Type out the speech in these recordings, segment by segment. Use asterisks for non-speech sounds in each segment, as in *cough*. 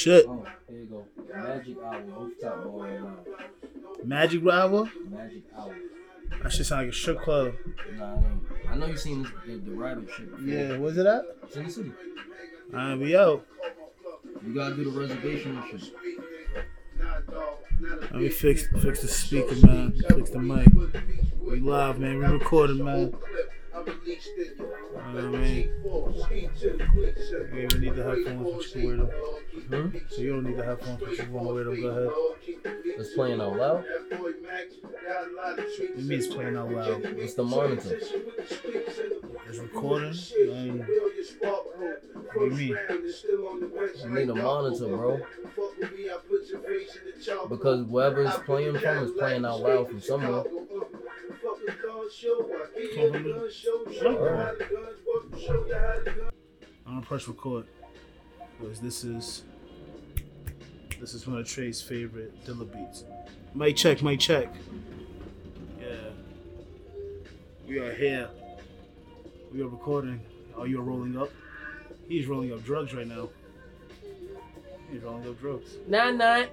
shit. Oh, here you go. Magic Hour, rooftop bar and lounge. Magic Hour? Magic Hour. That shit sound like a strip club. Nah, I. I know you seen this, the, up shit before. Yeah, where's it at? It's in the city. Alright, we out. You gotta do the reservation and shit. Let me fix fix the speaker, man. Fix the mic. We live, man. We recording, man. You know what I mean? You even need the headphones, but you can wear them. Hmm? So you don't need to have headphones, but you want to wear them. Go ahead. It's playing out loud. It means playing out loud. It's the monitor. It's recording. And what do you mean? You need a monitor, bro. Because whoever's playing from is playing out loud from somewhere. I'm gonna press record because this is this is one of Trey's favorite Dilla beats. Mic check, mic check. Yeah, we are here. We are recording. Oh, you are rolling up. He's rolling up drugs right now. He's rolling up drugs. Nah, nah.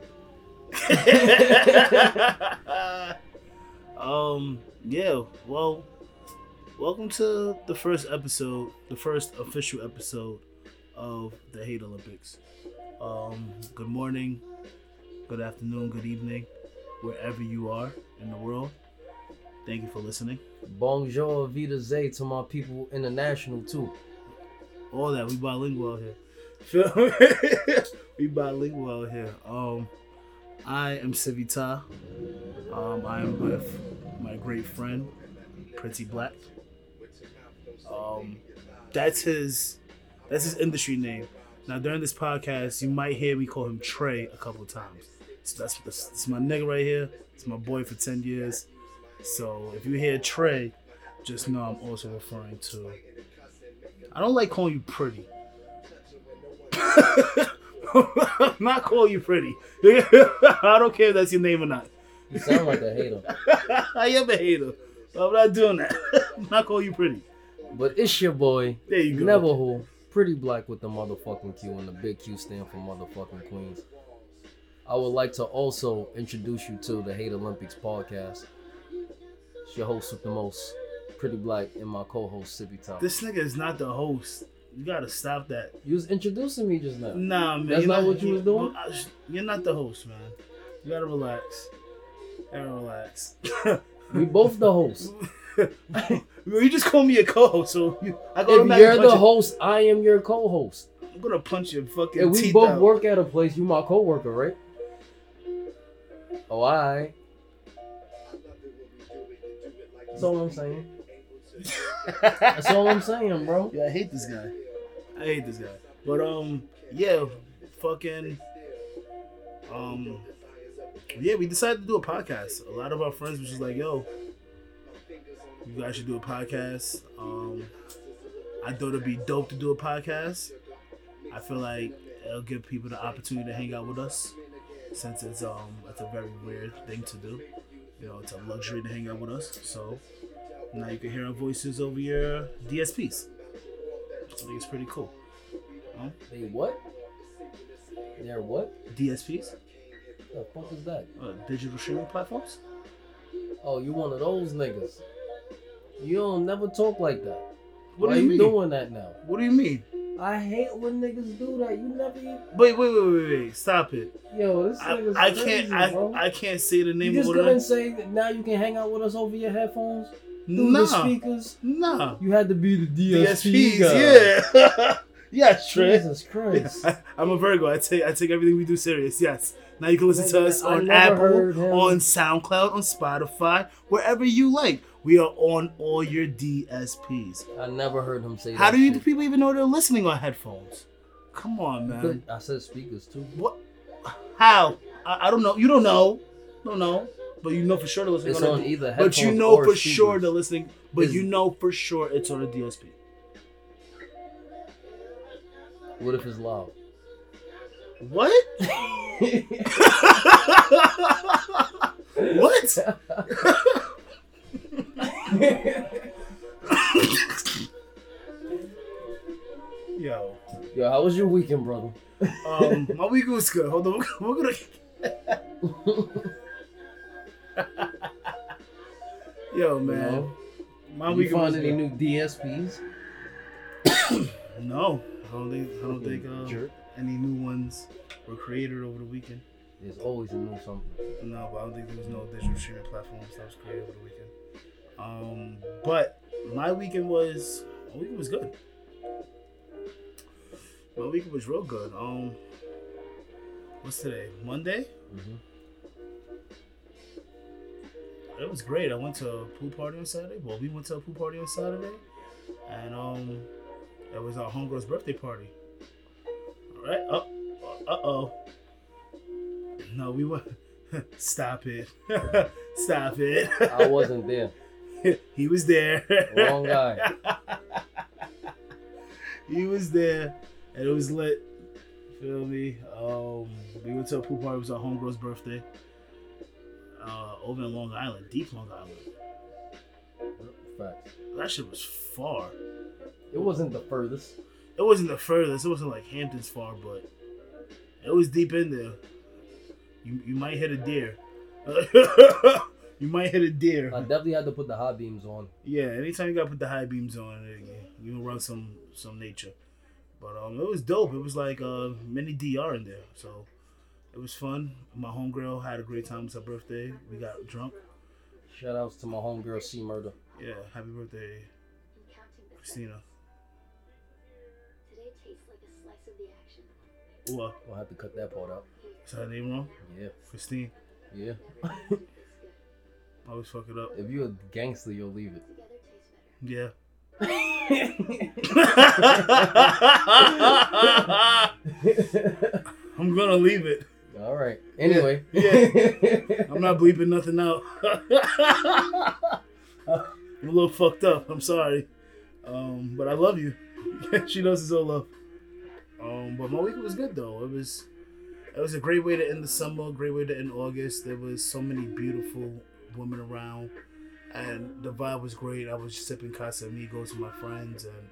*laughs* um, yeah, well, welcome to the first episode, the first official episode of the Hate Olympics. Um, good morning, good afternoon, good evening, wherever you are in the world. Thank you for listening. Bonjour, Vita Zay to my people international too. All that we bilingual out here. *laughs* Feel we bilingual out here. Um, I am SivvyTah. Um, I am with my great friend, Pretty BlaQ. Um, that's his that's his industry name. Now during this podcast, you might hear me call him Trey a couple of times. So that's, that's, that's my nigga right here. It's my boy for ten years. So if you hear Trey, just know I'm also referring to. I don't like calling you pretty. I'm *laughs* not calling you pretty. *laughs* I don't care if that's your name or not. You sound like a hater. *laughs* I am a hater. I'm not doing that. I'm not calling you pretty. But it's your boy, There you go. Never Who, Pretty BlaQ with the motherfucking Q and the big Q stand for motherfucking Queens. I would like to also introduce you to the Hate Olympics podcast. It's your host with the most, Pretty BlaQ, and my co-host SivvyTah. This nigga is not the host. You gotta stop that. You was introducing me just now. Nah, man. That's you're not what you was doing? You're not the host, man. You gotta relax. You gotta relax. We both the hosts. *laughs* *laughs* you just call me a co-host, so you, I go If you're the host, I am your co-host. I'm gonna punch your fucking If we both out. work at a place, you my co-worker, right? Oh, I. That's all I'm saying. That's all I'm saying, bro. Yeah, I hate this guy. I hate this guy. But um, yeah, fucking um, yeah, we decided to do a podcast. A lot of our friends was just like, "Yo, you guys should do a podcast." Um, I thought it'd be dope to do a podcast. I feel like it'll give people the opportunity to hang out with us, since it's um, it's a very weird thing to do. You know, it's a luxury to hang out with us. So now you can hear our voices over your DSPs. I think it's pretty cool. Huh? They what? They're what? DSPs, The fuck is that? uh, digital streaming platforms. Oh, you one of those niggas. You don't never talk like that. What Why do you mean? doing that now? What do you mean? I hate when niggas do that. You never even... Wait, wait, wait, wait, wait! Stop it! Yo, this I, nigga's I crazy, can't, I, bro. I can't say the name you of just what couldn't I. say that now you can hang out with us over your headphones through Nah, the speakers. nah. You had to be the DSP DSPs, guy. yeah, *laughs* yes, Trey. Jesus Christ. I, *laughs* I'm a Virgo. I take, I take everything we do serious. Yes. Now you can listen to us I on Apple, on SoundCloud, on Spotify, wherever you like. We are on all your DSPs. I never heard him say that. How do you people even know they're listening on headphones? Come on, man. Good. *laughs* I said speakers too. What? How? I, I don't know. You don't know. Don't know. But you know for sure they're listening. It's on on either But you know or for speakers. sure they're listening. But you know for sure it's on a DSP. What if it's loud? What? *laughs* *laughs* what? Weekend, brother? um, my week was good. Hold on, we're gonna. *laughs* Yo, You man, know? my you find any good. new DSPs? *coughs* No, I don't think. I don't think uh, any new ones were created over the weekend. There's always a new something. No, but I don't think there was no digital streaming platforms that was created over the weekend. Um, but my weekend was my weekend was good. My week was real good. Um, what's today? Monday. hmm It was great. I went to a pool party on Saturday. Well, we went to a pool party on Saturday, and um, it was our homegirl's birthday party. All right. Uh, uh oh. No, we went. *laughs* Stop it. *laughs* Stop it. I wasn't there. *laughs* he was there. Wrong guy. he was there, and it was lit. Feel me? Um, we went to a pool party. It was our homegirl's birthday. Uh, over in Long Island, deep Long Island. Facts. That shit was far. It wasn't the furthest. It wasn't the furthest. It wasn't like Hamptons far, but it was deep in there. You you might hit a deer. *laughs* you might hit a deer. I definitely had to put the high beams on. Yeah, anytime you gotta put the high beams on, you can run some some nature. But um, it was dope. It was like uh mini DR in there, so it was fun. My homegirl had a great time. It's her birthday. We got drunk. Shout outs to my homegirl C Murder. Yeah, happy birthday, Christina. Today tastes like a slice of the action. What? We'll have to cut that part out. Is her name wrong? Yeah, Christine. yeah. I *laughs* always fuck it up. If you're a gangster, you'll leave it. Yeah. *laughs* *laughs* I'm gonna leave it. All right. Anyway. yeah, I'm not bleeping nothing out. *laughs* I'm a little fucked up. I'm sorry. Um, but I love you. *laughs* she knows it's all love. Um, but my week was good though. It was it was a great way to end the summer, great way to end August. There was so many beautiful women around and the vibe was great. I was sipping Casamigos with my friends and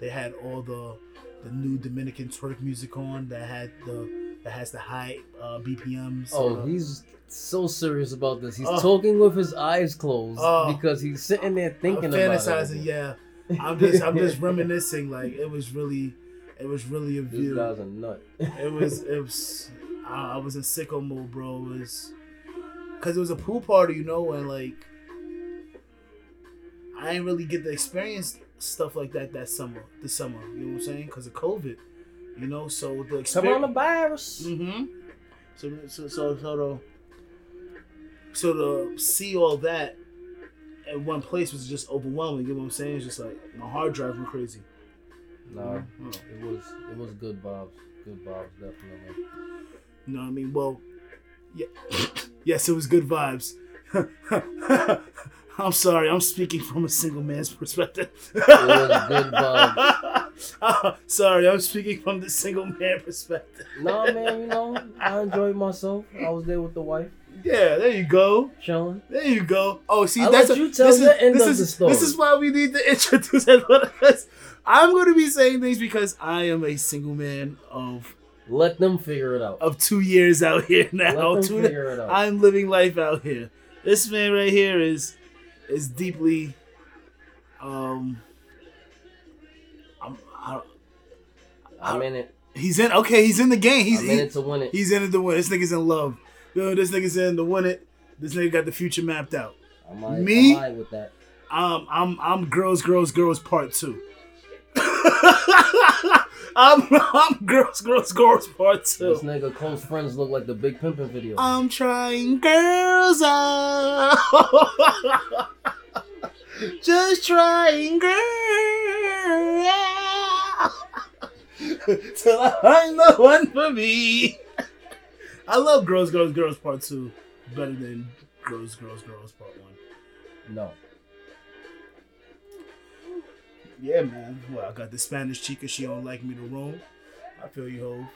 they had all the the new Dominican twerk music on that had the that has the high uh, BPMs. Oh, uh, he's so serious about this. He's Oh. talking with his eyes closed Oh. because he's sitting there thinking I'm about fantasizing. Yeah, I'm just I'm just reminiscing. Like it was really, it was really a This view. guy's a nut. It was it was. I, I was in sicko mode, bro. It was because it was a pool party, you know, and like I didn't really get to experience stuff like that that summer, this summer. You know what I'm saying? Because of COVID, you know. So the experience. Coronavirus. Mm-hmm. So, so, so, so to, so to see all that at one place was just overwhelming. You know what I'm saying? It's just like my hard drive went crazy. Nah, Mhm. it was it was good vibes. Good vibes, definitely. You know what I mean? Well, yeah, *coughs* yes, it was good vibes. *laughs* I'm sorry, I'm speaking from a single man's perspective. It good vibes. *laughs* sorry, I'm speaking from the single man perspective. Nah, man, you know, I enjoyed myself. I was there with the wife, Yeah, there you go. chilling. There you go. Oh, see, I'll that's let a- you tell this the is, end this of is, the story. This is why we need to *laughs* introduce it. Because I'm going to be saying things because I am a single man of Let them figure it out. of two years out here now. Let them Two- figure it out. I'm living life out here. This man right here is is deeply um. I'm, I, I'm in it. he's in okay. He's in the game. He's I'm in he- it to win it. he's in it to win. It. This nigga's in love. Yo, this nigga's in to win it. This nigga got the future mapped out. I'm Me? I'm with that. Um, I'm I'm girls, girls, girls part two. *laughs* I'm *laughs* I'm girls, girls, girls part two. This nigga close friends look like the Big Pimpin' video. I'm trying girls out. *laughs* Just trying girls *laughs* out. Till I find the one for me. I love Girls, Girls, Girls Part 2 better than Girls, Girls, Girls Part 1. no. Yeah, man. Well, I got the Spanish chica. She don't like me to roam. I feel you, Hove.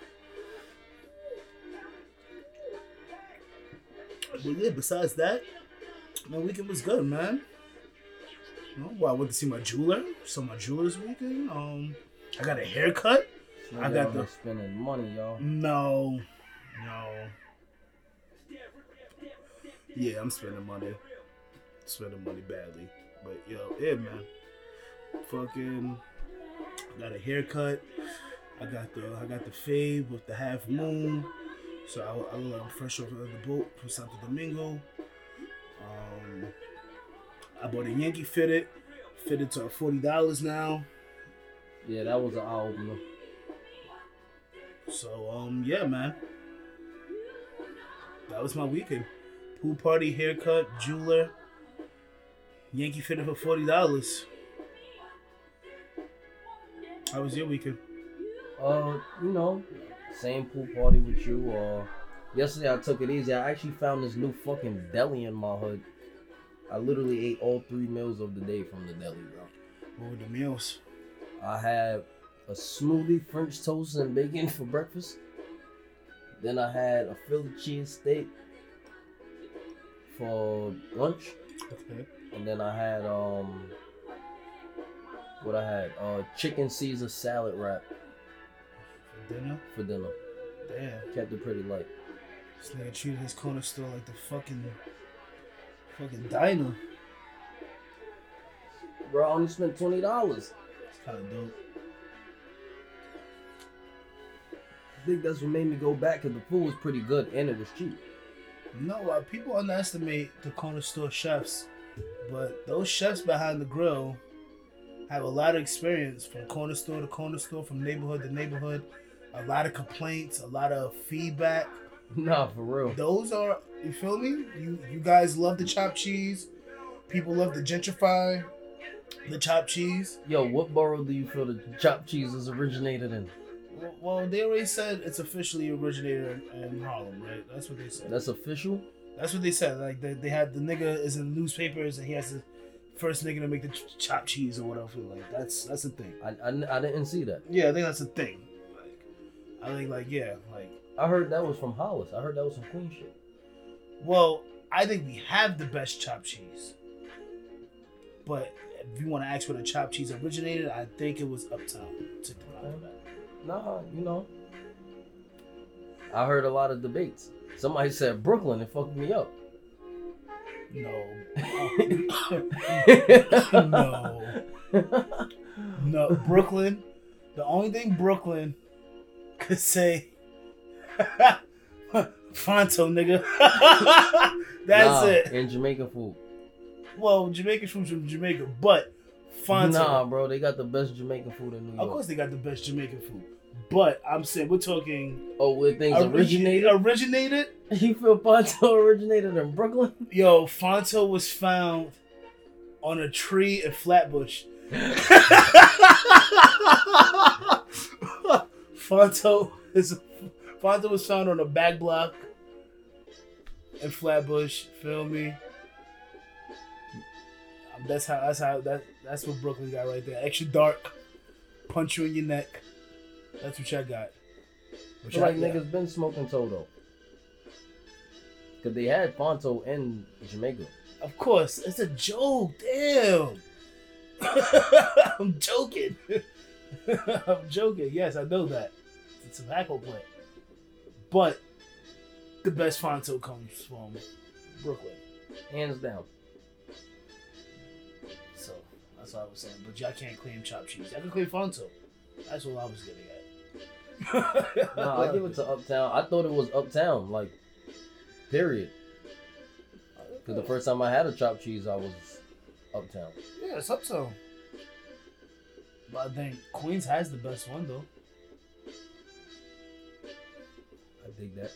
But yeah, besides that, my weekend was good, man. You know, well, I went to see my jeweler. Saw my jeweler's weekend. Um, I got a haircut. Nigga I got the- spending money, y'all. No, no. Yeah, I'm spending money. Spending money badly. But yo, yeah, man. Fucking got a haircut. I got the I got the fade with the half moon. So I, I look like I'm fresh off of the boat from Santo Domingo. Um, I bought a Yankee fitted. Fitted to forty dollars now. Yeah, that was an eye opener. So um yeah man. That was my weekend. Pool party, haircut, jeweler. Yankee fitted for forty dollars. How was your weekend? Uh, you know, same pool party with you. Uh, yesterday I took it easy. I actually found this new fucking deli in my hood. I literally ate all three meals of the day from the deli, bro. What were the meals? I had a smoothie, French toast, and bacon for breakfast. Then I had a Philly cheese steak for lunch, Okay. and then I had um, what I had, uh, chicken Caesar salad wrap For dinner? for dinner. Damn. Kept it pretty light. This nigga treated his corner store like the fucking fucking diner. Bro, I only spent twenty dollars. It's kinda dope. I think that's what made me go back because the food was pretty good and it was cheap. No, uh, people underestimate the corner store chefs, but those chefs behind the grill have a lot of experience from corner store to corner store, from neighborhood to neighborhood. A lot of complaints, a lot of feedback. *laughs* Nah, for real. Those are you feel me? You you guys love the chopped cheese. People love the gentrify, the chopped cheese. Yo, what borough do you feel the chopped cheese is originated in? Well- they already said it's officially originated in, Harlem, right? That's what they said. That's official? That's what they said. Like they, they had the nigga is in the newspapers and he has the first nigga to make the ch- chopped cheese or whatever. Like that's that's a thing. I, I, I didn't see that. Yeah, I think that's a thing. Like I think like yeah, like I heard that was from Hollis. I heard that was some Queen shit. well, I think we have the best chopped cheese. But if you want to ask where the chopped cheese originated, I think it was Uptown. The credit. Nah, you know. I heard a lot of debates. Somebody said Brooklyn. It fucked me up. No. *laughs* no. No, Brooklyn. The only thing Brooklyn could say, *laughs* Fronto, nigga. *laughs* That's Nah, it. And Jamaican food. Well, Jamaican food from Jamaica, but Fronto. Nah, bro, they got the best Jamaican food in New York. Of course, they got the best Jamaican food, but I'm saying we're talking Oh, where things origi- originated? Originated. *laughs* You feel Fronto originated in Brooklyn? Yo, Fronto was found on a tree in Flatbush. *laughs* Fronto is Fronto was found on a back block in Flatbush. Feel me? That's how. That's how. That. That's what Brooklyn got right there. Extra dark, punch you in your neck. That's what y'all got. What like y'all got. niggas been smoking Toto. Cause they had Fronto in Jamaica. Of course, it's a joke. Damn. *laughs* I'm joking. *laughs* I'm joking. Yes, I know that. It's a tobacco plant. But the best Fronto comes from Brooklyn. Hands down. So that's what I was saying. But y'all can't claim chopped cheese. Y'all can claim Fronto. That's what I was getting at. Nah, I give it to Uptown. I thought it was Uptown, like, period. Cause the first time I had a chopped cheese, I was Uptown. Yeah, it's Uptown. But I think Queens has the best one though. I dig that.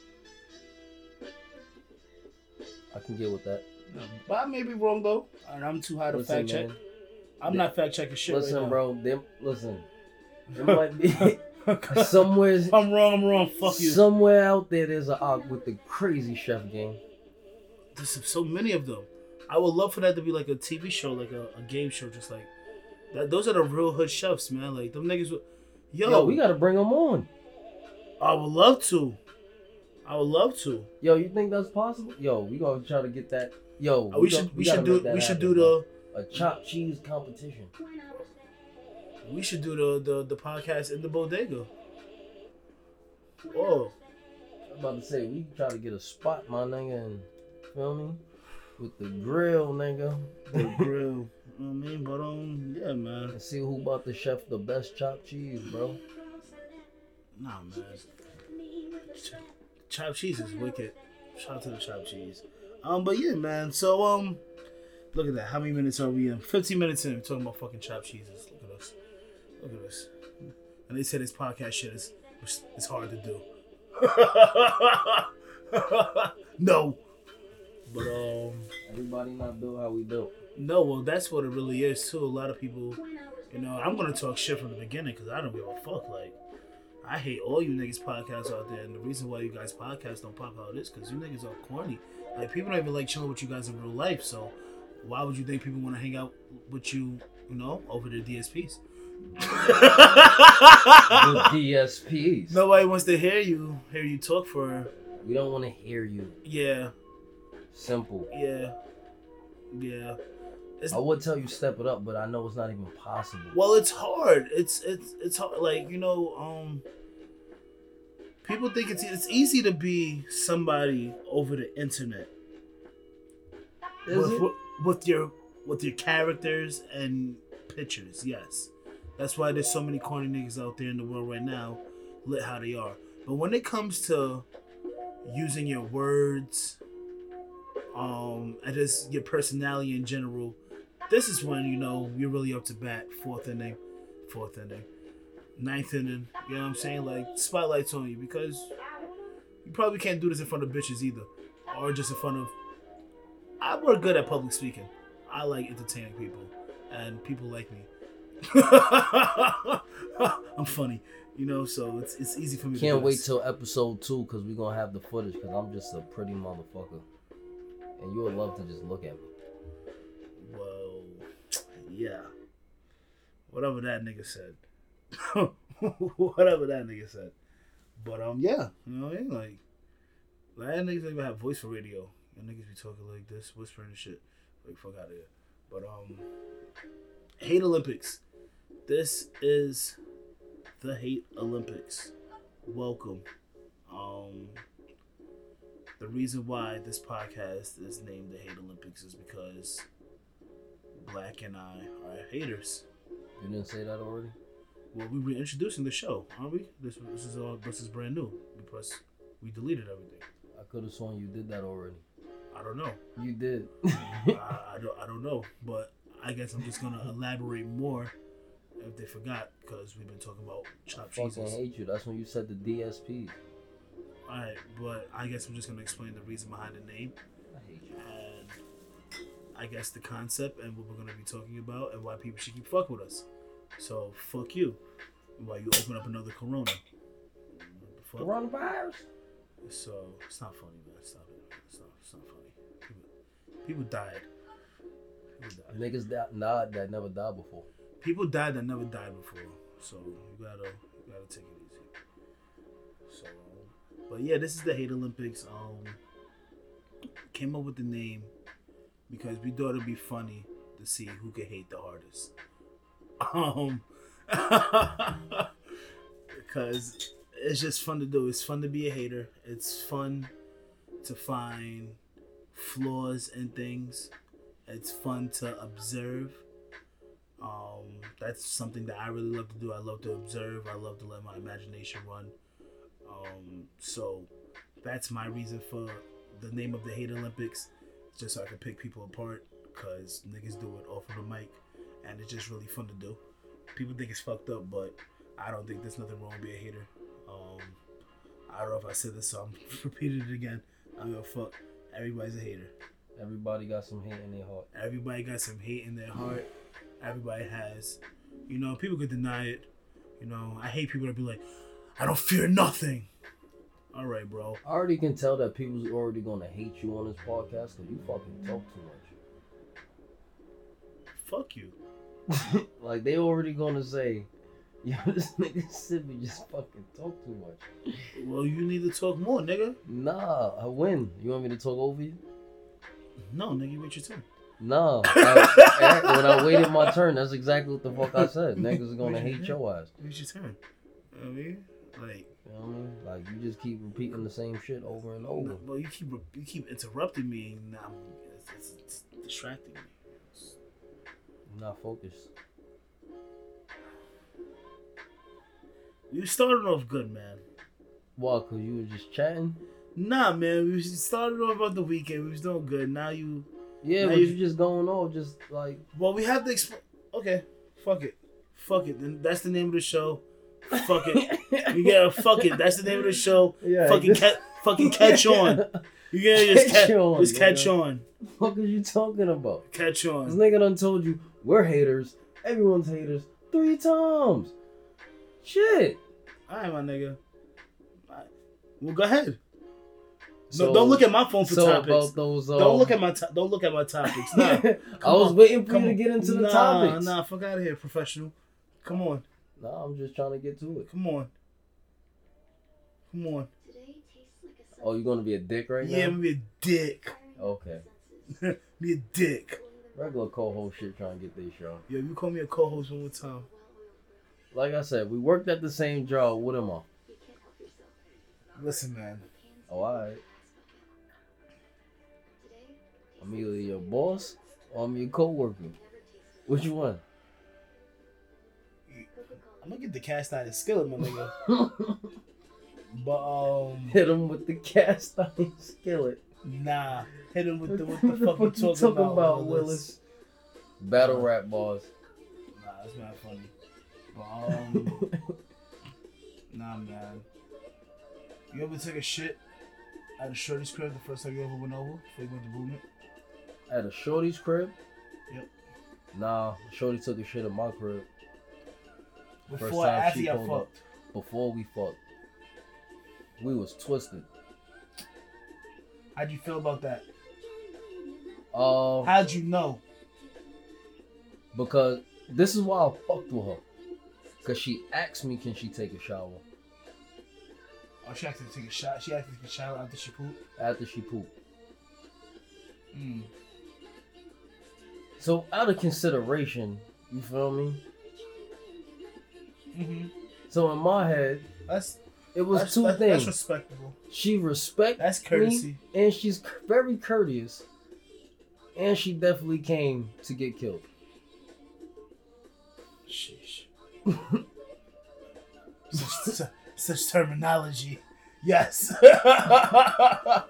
I can get with that. But I may be wrong though, and I'm too high to Listen, fact check. I'm not fact checking shit Listen, right bro. Them, listen. There *laughs* might be somewhere, *laughs* I'm wrong, I'm wrong. Fuck you. somewhere out there. There's a op with the crazy chef game. There's so many of them. I would love for that to be like a TV show, like a, a game show, just like that. Those are the real hood chefs, man. Like them niggas. would- Yo, Yo, we gotta bring them on. I would love to. I would love to. Yo, you think that's possible? Yo, we gonna try to get that. Yo, Uh, we go- should we should do we should do the a chopped cheese competition. We should do the the, the podcast in the bodega. Oh, I'm about to say we try to get a spot, my nigga, and feel me with the grill, nigga, the grill. You know what I mean, but um, yeah, man. and see who bought the chef the best chopped cheese, bro. Nah, man. Ch- chopped cheese is wicked. Shout out to the chopped cheese. Um, but yeah, man. So um, look at that. How many minutes are we in? Fifteen minutes in. We're talking about fucking chopped cheeses. Look at us. Look at us. And they said this podcast shit is it's hard to do. *laughs* no. But um, Everybody not built how we built. no. Well, that's what it really is too. A lot of people, you know, I'm gonna talk shit from the beginning because I don't give a fuck. Like, I hate all you niggas podcasts out there, and the reason why you guys podcasts don't pop out is because you niggas are corny. Like, people don't even like chilling with you guys in real life. So, why would you think people want to hang out with you, you know, over the DSPs? *laughs* The DSPs. Nobody wants to hear you, hear you talk for, We don't want to hear you. yeah, Simple. yeah, yeah. It's, I would tell you step it up, but I know it's not even possible. Well, it's hard. It's it's it's hard. Like you know, um, people think it's it's easy to be somebody over the internet Is with, it? with your with your characters and pictures. Yes, that's why there's so many corny niggas out there in the world right now, lit how they are. But when it comes to using your words, um, and just your personality in general, this is when you know you're really up to bat. Fourth inning, fourth inning, ninth inning. You know what I'm saying? Like spotlights on you because you probably can't do this in front of bitches either, or just in front of. I work good at public speaking. I like entertaining people, and people like me. *laughs* I'm funny, you know, so it's it's easy for me. to Can't wait till episode two because we're gonna have the footage. Because I'm just a pretty motherfucker, and you would love to just look at me. Well, yeah. Whatever that nigga said. *laughs* Whatever that nigga said. But um, yeah, you know what I mean? Like, like that niggas don't even have voice for radio. And niggas be talking like this, whispering and shit. Like, fuck out of here. But um, hate Olympics. This is the hate Olympics. Welcome. Um, the reason why this podcast is named the Hate Olympics is because BlaQ and I are haters. You didn't say that already. Well, we were introducing the show, aren't we? This this is all this is brand new because we deleted everything. I could have sworn you did that already. I don't know. You did. I, I *laughs* don't I don't know, but I guess I'm just gonna *laughs* elaborate more if they forgot because we've been talking about chopped fucking cheeses. hate you. That's when you said the DSP. All right, but I guess I'm just gonna explain the reason behind the name I hate you. and I guess the concept and what we're gonna be talking about and why people should keep fuck with us. So fuck you. While you open up another Corona. Fuck? Coronavirus. So it's not funny, man. Stop it. It's not, it's not funny. People, people died. People died. Niggas that died that never died before. People died that never died before. So you gotta, you gotta take it easy. So, but yeah, this is the Hate Olympics. Um, came up with the name because we thought it'd be funny to see who could hate the hardest. Um, *laughs* because it's just fun to do. It's fun to be a hater. It's fun to find flaws in things. It's fun to observe. Um, that's something that I really love to do. I love to observe. I love to let my imagination run. Um, so that's my reason for the name of the Hate Olympics, just so I can pick people apart. Cause niggas do it off of the mic, and it's just really fun to do. People think it's fucked up, but I don't think there's nothing wrong with being a hater. Um, I don't know if I said this, so I'm *laughs* repeating it again. I don't give a fuck. Everybody's a hater. Everybody got some hate in their heart. Everybody got some hate in their heart. Everybody has, you know, people could deny it. You know, I hate people that be like, I don't fear nothing. All right, bro. I already can tell that people's already gonna hate you on this podcast because you fucking talk too much. Fuck you. *laughs* like they already gonna say, *laughs* yo, this nigga Sibby just fucking talk too much. Well, you need to talk more, nigga. Nah, I win. You want me to talk over you? No, nigga, you wait turn. *laughs* I- when I waited my turn, that's exactly what the fuck I said. *laughs* Niggas are gonna hate your ass. When's your turn? You know what I mean, like, You know what I mean? Like you just keep repeating the same shit over and over. well, you keep you keep interrupting me, and I'm, it's, it's, it's distracting me. I'm not focused. You started off good, man. Why? Cause you were just chatting. Nah, man, we started off about the weekend. We was doing good. Now you, Yeah, Now but you- you just going off, just like well, we have to explain. Okay, fuck it, fuck it. Then that's the name of the show. Fuck it. You gotta fuck it. That's the name of the show. *laughs* yeah. fucking ca- fucking catch *laughs* on. You gotta just Catch catch on, just catch man. on, What are you talking about? catch on. This nigga done told you we're haters. Everyone's haters three times. Shit. All right, my nigga. All right. Well, go ahead. So- no, don't look at my phone for so topics. about those. Um, don't look at my to- don't look at my topics. *laughs* Nah, I was on, waiting for come you to get into the nah, topics. Nah, fuck out of here, professional. Come on, Nah, I'm just trying to get to it. come on, come on. Today tastes like a Oh, you're gonna be a dick right now? yeah, now? be a dick. Okay. *laughs* be a dick. Regular co-host shit trying to get this show. Yo, you call me a co-host one more time. Like I said, we worked at the same job. What am I? You can't help yourself. Listen, man. Oh, alright. Today, I'm either your boss or I'm your co-worker. Which one? I'm gonna get the cast iron skillet, my nigga. *laughs* But um, Hit him with the cast iron skillet. nah, hit him with the what What *laughs* the fuck you talking about, Willis? Battle rap bars. Nah, that's not funny. But um, *laughs* nah, man. You ever take a shit at a shorty's crib the first time you ever went over before you went to boom it? At a shorty's crib? Yep. Nah, shorty took a shit at my crib Before, First time she pulled up. fucked. before we fucked. We was twisted. How'd you feel about that? Uh, How'd you know? because this is why I fucked with her. Cause she asked me, can she take a shower Oh, she asked to take a shot. She had to take a shower after she pooped. after she pooped. Mm. So out of consideration, you feel me? Mm-hmm. So in my head, That's it was that's, two that's, things. That's respectable. she respect That's courtesy. and she's very courteous, and she definitely came to get killed. Sheesh. such, such, *laughs* such terminology. Yes. *laughs* yeah,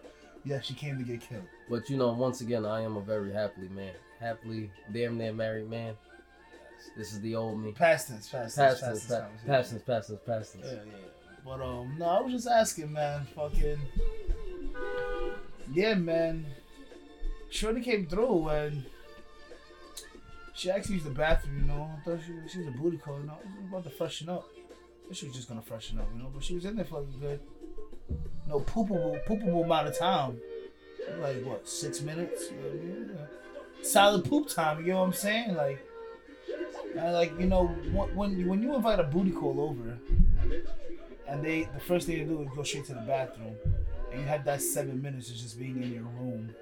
she came to get killed. But you know, once again, I am a very happily man, happily damn near married man. This is the old me. Past tense, past tense, Past tense, tense. pa- conversation. past tense, past tense, past tense. Yeah, yeah. But um, no, I was just asking, man. Fucking. Yeah, man. Shorty came through and she actually used the bathroom. You know, I thought she, she was a booty call. You know, I was about to freshen up. She was just gonna freshen up, you know. But she was in there fucking good, no poopable, poopable amount of time. Like what, six minutes? You know what I mean? Yeah. Solid poop time. You know what I'm saying? Like, and like you know, when when you, invite a booty call over, and they the first thing they do is go straight to the bathroom, and you have that seven minutes of just being in your room.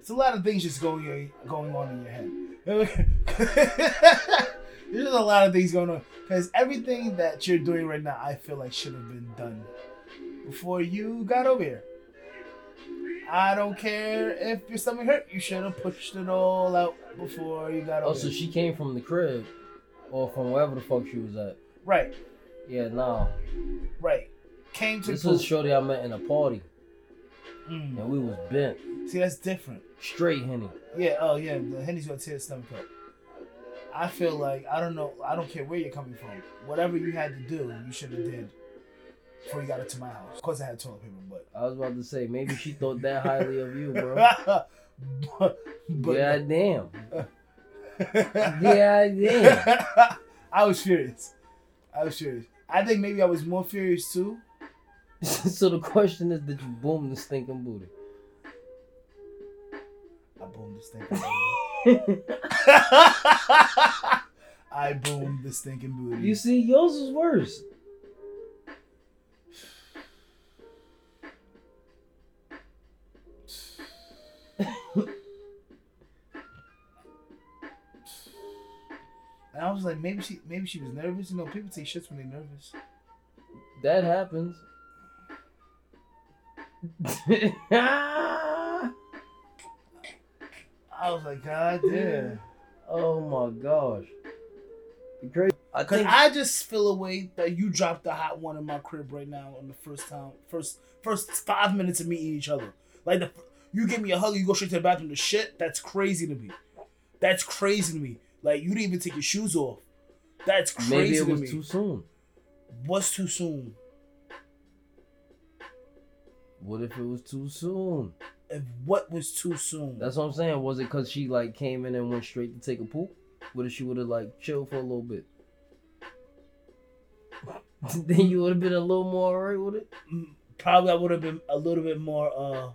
It's a lot of things just going going on in your head. *laughs* There's a lot of things going on because everything that you're doing right now, I feel like should have been done before you got over here. I don't care if your stomach hurt. You should have pushed it all out before you got Oh, so she came from the crib, or from wherever the fuck she was at. right, Yeah, No. right. Came to This was shorty I met in a party, Mm. and we was bent, See, that's different. straight henny. Yeah, oh yeah, the Henny's gonna tear the stomach up. I feel like I don't know. I don't care where you're coming from. Whatever you had to do, you should have did before you got into my house. Of course, I had toilet paper, but I was about to say maybe she thought that highly of you, bro. *laughs* but, but yeah, damn. Yeah, *laughs* damn. I was furious. I was furious. I think maybe I was more furious too. *laughs* so the question is, did you boom the stinking booty? I boomed the stinking booty. I boomed the stinking booty. you see, yours is worse. Was like, maybe she, maybe she was nervous. You know, people take shits when they're nervous. That happens. I was like, God damn. oh my gosh. Great. I Cause think I just feel a way that you dropped the hot one in my crib right now on the first time, first first five minutes of meeting each other. Like the you give me a hug, you go straight to the bathroom to shit. That's crazy to me. That's crazy to me. Like you didn't even take your shoes off. That's crazy maybe it to was me. too soon. What's too soon? What if it was too soon? If what was too soon? That's what I'm saying. Was it because she like came in and went straight to take a poop? What if she would have like chilled for a little bit? *laughs* then you would have been a little more alright with it. Probably I would have been a little bit more uh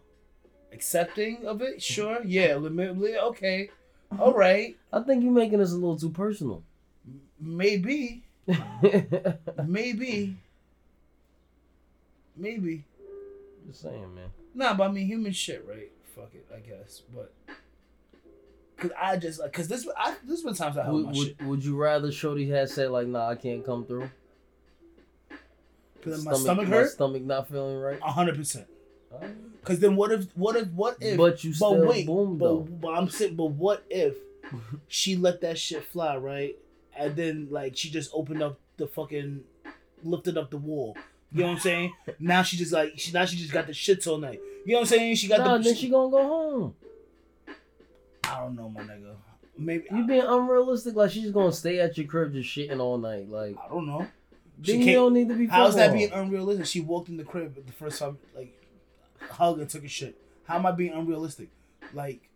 accepting of it. Sure, yeah, legitimately, okay, all right, I think you're making this a little too personal. maybe, *laughs* maybe, maybe. Just saying, man. Nah, but I mean human shit, right? Fuck it, I guess. But cause I just like, cause this, I this been times I held Would, my would, shit. would you rather Shorty had said like, "Nah, I can't come through"? Cause my stomach my hurt. stomach not feeling right. Hundred percent. Alright. Cause then what if, what if, what if? But you still wait, boom but, though. but I'm saying, but what if *laughs* she let that shit fly, right? And then like she just opened up the fucking, lifted up the wall. You know what I'm saying? *laughs* now she just like she now she just got the shits all night. You know what I'm saying? She got Nah, the. then she gonna go home. I don't know, my nigga. Maybe You being unrealistic, like she's gonna stay at your crib just shitting all night. Like I don't know. She then you don't need to be. How's that being unrealistic? She walked in the crib the first time, like, hug and took a shit. How am I being unrealistic? Like,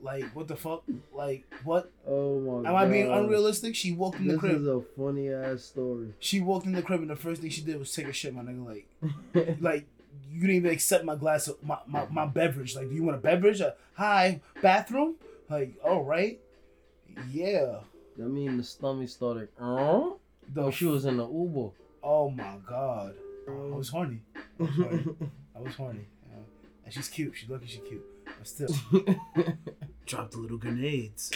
like what the fuck? Like what? Oh my Am I being unrealistic? She walked in the This crib. This is a funny ass story. She walked in the crib and the first thing she did was take a shit, my nigga. Like, *laughs* like you didn't even accept my glass of my, my, my beverage. Like, do you want a beverage? A, hi, bathroom? Like, all right. Yeah. I mean, the stomach started. Uh? The Oh, she was in the Uber. Oh my god. I was horny. *laughs* I was horny. I was horny. Yeah. And she's cute. She's lucky she's cute. But still. *laughs* Dropped the little grenades.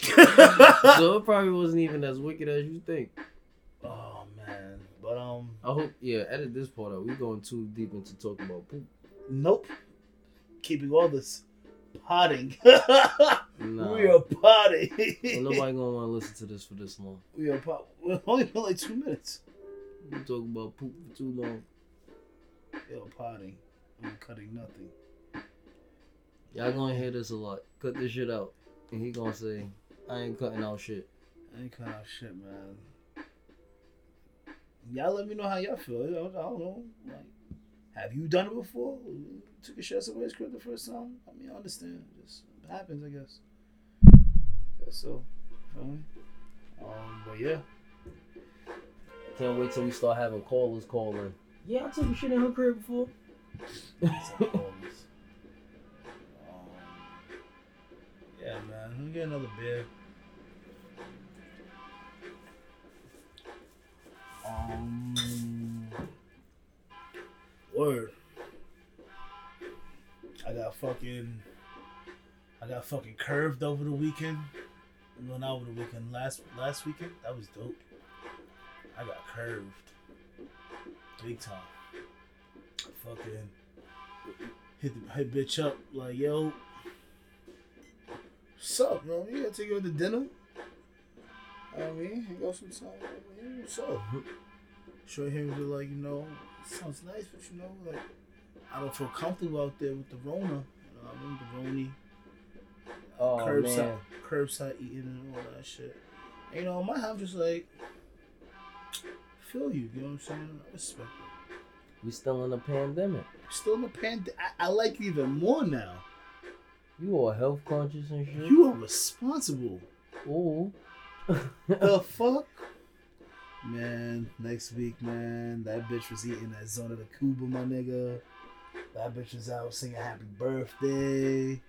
*laughs* so it probably wasn't even as wicked as you think. oh man. But um I hope, yeah, edit this part out. We going too deep into talking about poop. nope. Keeping all this potting. *laughs* Nah. We are potting. Ain't nobody gonna want to listen to this for this long. we are pot. We're only been like two minutes. We talk about poop for too long. We are potting. I'm cutting nothing. Y'all gonna hear this a lot. Cut this shit out. And he gonna say, I ain't cutting out shit. I ain't cutting out shit, man. Y'all let me know how y'all feel. I don't, know. Like, have you done it before? Took a shit at somebody's crib the first time? I mean, I understand. It just happens, I guess. Guess so. Feel me? Um, but yeah. Can't wait till we start having callers calling. Yeah, I took a shit in her crib before. Um, yeah, man. Let me get another beer. Um, word. I got fucking. I got fucking curved over the weekend. Well, not over the weekend. Last last weekend, that was dope. I got curved, big time. Fucking hit the hit bitch up like yo. What's up, man? You gotta take you out to dinner. I mean, hang out some time. I mean, what's up? Show him to like, you know, sounds nice, but you know, like, I don't feel comfortable out there with the Rona. You know I mean? The Roni, Oh, curbside, man. curbside eating and all that shit. And, you know, my house just like, feel you, you know what I'm saying? I respect it. We still in a pandemic. Still in the pandemic. I, I like it even more now. You all health conscious and shit. You are responsible. Oh. the *laughs* fuck? Man, next week, man, that bitch was eating that Zona of the Cuba, my nigga. That bitch was out singing happy birthday,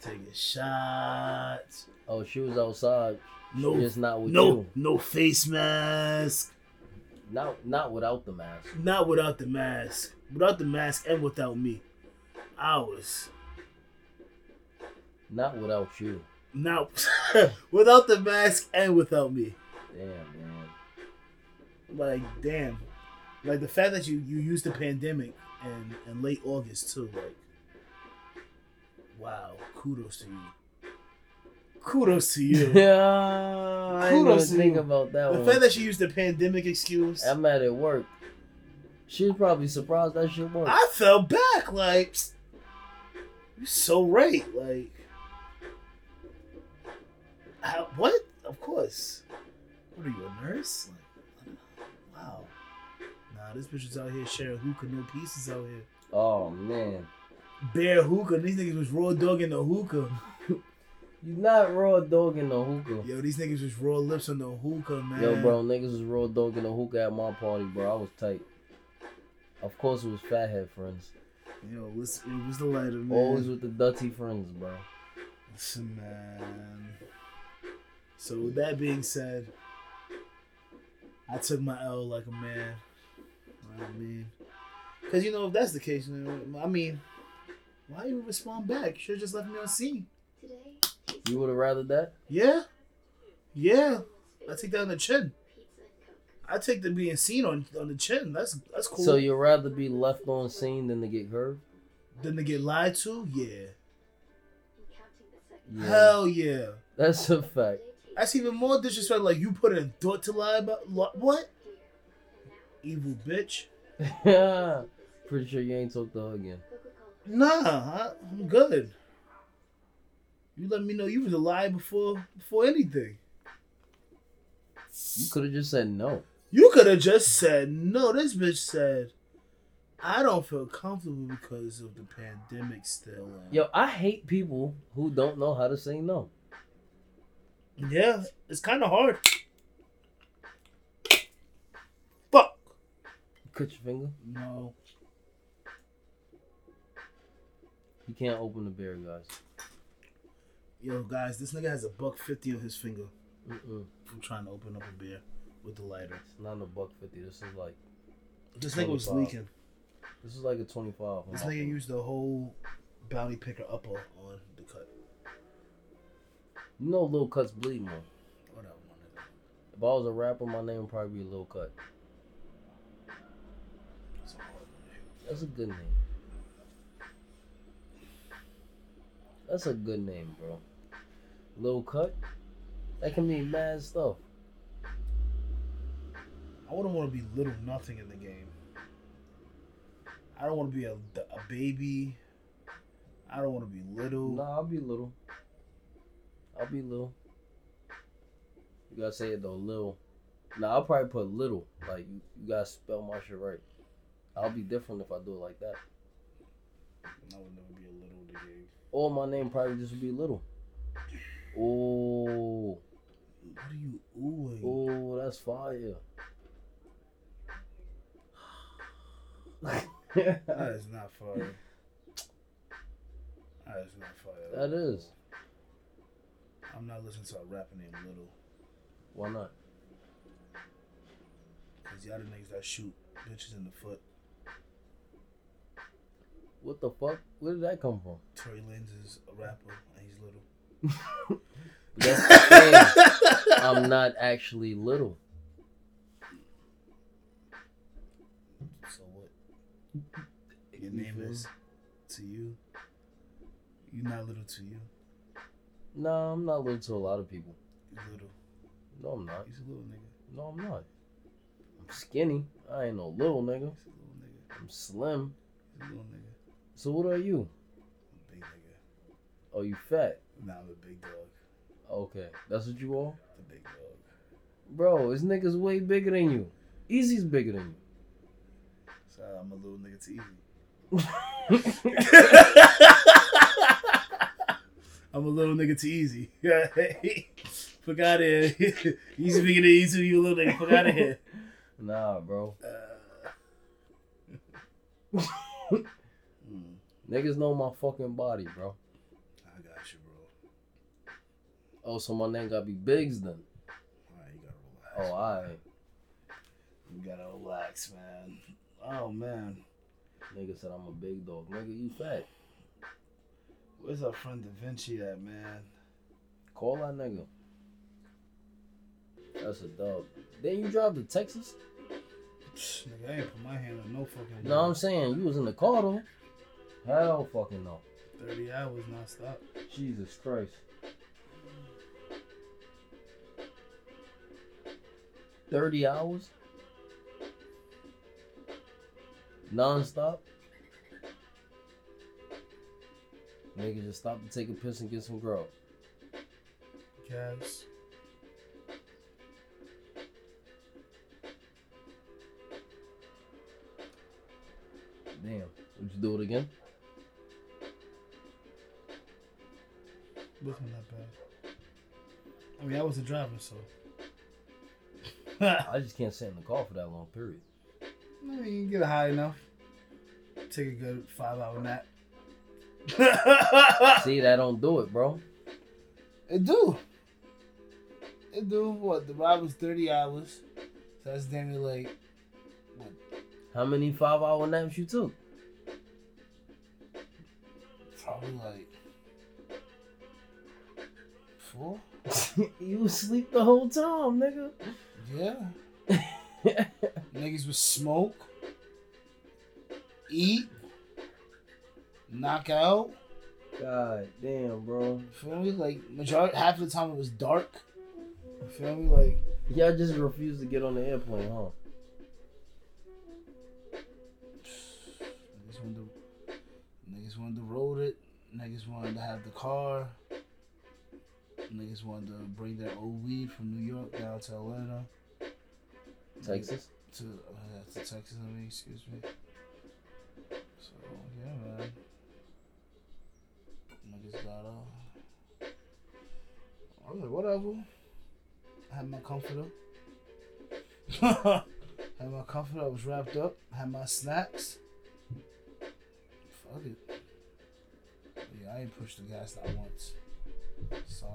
taking shots. oh, she was outside. No, not with no, you. no face mask. Not not without the mask. Not without the mask. Without the mask and without me. Was. Not without you. Now, *laughs* without the mask and without me. Damn, man. Like, damn. Like the fact that you you used the pandemic and in late August too. Like, wow. Kudos to you. Kudos to you. *laughs* Yeah, I didn't Kudos even to think you. about that the one. fact that she used the pandemic excuse. I'm at at work. She was probably surprised that shit worked. I fell back. Like, you're so right. Like, how, what? Of course. What are you, a nurse? Like, wow. Nah, this bitch was out here sharing hookah, no pieces out here. Oh man, Bare hookah. These niggas was raw dog in the hookah. You not raw dog in the hookah. Yo, these niggas was raw lips on the hookah, man. Yo, bro, niggas was raw dog in the hookah at my party, bro. I was tight. Of course, it was fathead friends. Yo, it was, it was the lighter, man. Always with the dirty friends, bro. Listen, man. So with that being said, I took my L like a man. You know what I mean? Because, you know, if that's the case, I mean, why you respond back? You should have just left me on seen. Today, You would have rather that? Yeah? Yeah. I take that on the chin. pizza and coke. I take the being seen on on the chin. That's that's cool. So you'd rather be left on seen than to get curved? Than to get lied to? Yeah. And counting the seconds. Yeah. Hell yeah. That's a fact. That's even more disrespect. Like you put in thought to lie about what? here and now. Evil bitch. Yeah. *laughs* Pretty sure you ain't talked to her again. Nah, I, I'm good. You let me know you was a lie before before anything. You could have just said no. You could have just said no. This bitch said, "I don't feel comfortable because of the pandemic still." on." Yo, I hate people who don't know how to say no. yeah, it's kind of hard. Fuck. Cut your finger. No. You can't open the beer, guys. Yo, guys, this nigga has a buck fifty on his finger. Mm-mm. I'm trying to open up a beer with the lighter. It's not a buck fifty. This is like This nigga was leaking. this is like a twenty five. This nigga used the whole bounty picker upper on the cut. You know, Lil Cut's bleed more. Whatever, my nigga. If I was a rapper, my name would probably be Lil Cut. It's all good. That's a good name. That's a good name, bro. Lil Cut. That can mean mad stuff. I wouldn't want to be little nothing in the game. I don't want to be a, a baby. I don't want to be little. Nah, I'll be little. I'll be little. You gotta say it though, little. Nah, I'll probably put little. Like you, you gotta spell my shit right. I'll be different if I do it like that. I would never be a little in the game. Or my name probably just would be little. Oh, What are you oohing? oh, that's fire. That is not fire. That is not fire. that is. I'm not listening to a rapper named Little. Why not? Because y'all the niggas that shoot bitches in the foot. What the fuck? Where did that come from? Tory Lanez is a rapper and he's little. *laughs* That's the thing. I'm not actually little. So what? Your name is to you. You're not little to you. No, I'm not little to a lot of people. You little. No, I'm not. He's a little nigga. No, I'm not. I'm skinny. I ain't no little nigga. He's a little nigga. I'm slim. He's a little nigga. So what are you? I'm a big nigga. Oh, you fat? Nah, I'm a big dog. Okay, that's what you are, The big dog. bro. This nigga's way bigger than you. Easy's bigger than you. So I'm a little nigga to easy. *laughs* I'm a little nigga to easy. *laughs* Fuck out of here. *laughs* easy bigger than easy, you a little nigga. Fuck out of here. nah, bro. Uh, Niggas know my fucking body, bro. I got you, bro. Oh, so my name gotta be Biggs then. Alright, you gotta relax. Oh, alright. You gotta relax, man. Oh man. Nigga said I'm a big dog. Nigga, you fat. Where's our friend Da Vinci at, man? Call that nigga. That's a dub. Then you drive to Texas? Psh, Nigga, I ain't put my hand on no fucking. No, I'm saying you was in the car though. Hell fucking no. thirty hours nonstop. Jesus Christ. Thirty hours? Non-stop? Nigga just stop to take a piss and get some grub. Gas. Damn. Would you do it again? Wasn't that bad. I mean, I wasn't driving, so. I just can't sit in the car for that long, period. I mean, you get high enough. Take a good five hour nap. *laughs* See, that don't do it, bro. It do. It do what? The ride was thirty hours. So that's damn near like How many five hour naps you took? probably like four. *laughs* you was asleep the whole time, nigga. Yeah. *laughs* Niggas would smoke, eat, knock out. God damn, bro. Feel me? Like majority half of the time it was dark. Feel me? Like Y'all just refused to get on the airplane, huh? niggas wanted to, niggas wanted to road it. Niggas wanted to have the car. Niggas wanted to bring their old weed from New York down to Atlanta. Texas. To uh, to Texas, I mean, excuse me. So yeah, man. Niggas got off. I was like, whatever. I had my comforter. *laughs* had my comforter. I was wrapped up. Had my snacks. Fuck it. Yeah, I ain't pushed the gas not once. Sorry.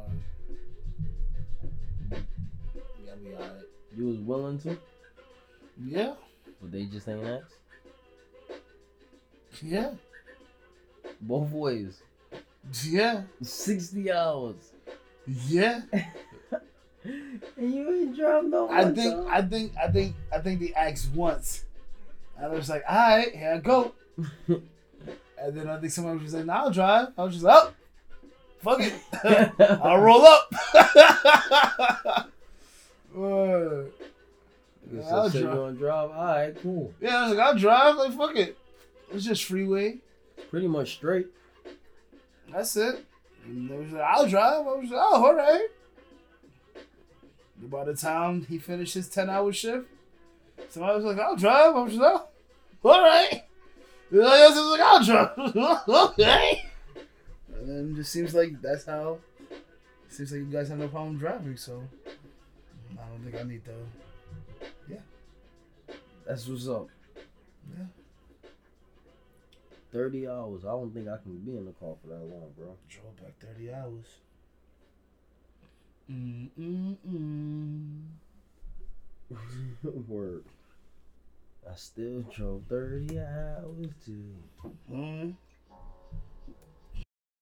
Yeah, we alright. You was willing to, Yeah, but they just ain't asked. yeah, Both ways. yeah, 60 hours. yeah. *laughs* And you ain't drive no I think, time. I think, I think, I think they asked once, and I was like, "All right, here I go." *laughs* and then I think someone was like, "Nah, I'll drive." I was just like, "Oh, fuck it, *laughs* I'll roll up." *laughs* Word. Yeah, I'll drive. gonna drive. All right, cool. Yeah, I was like, "I'll drive." Like, fuck it. It's just freeway. Pretty much straight. That's it. Oh, and they was like, I'll drive. I was like, oh, all right. By the time he finished his 10 hour shift, somebody was like, I'll drive. I was like, oh, all right. Everybody else was like, I'll drive. okay. And it just seems like that's how, seems like you guys have no problem driving, so I don't think I need to. Yeah, that's what's up. Yeah. 30 hours. I don't think I can be in the car for that long, bro. Drove back 30 hours. Mm-mm-mm. *laughs* Word. I still drove 30 hours too. Mm.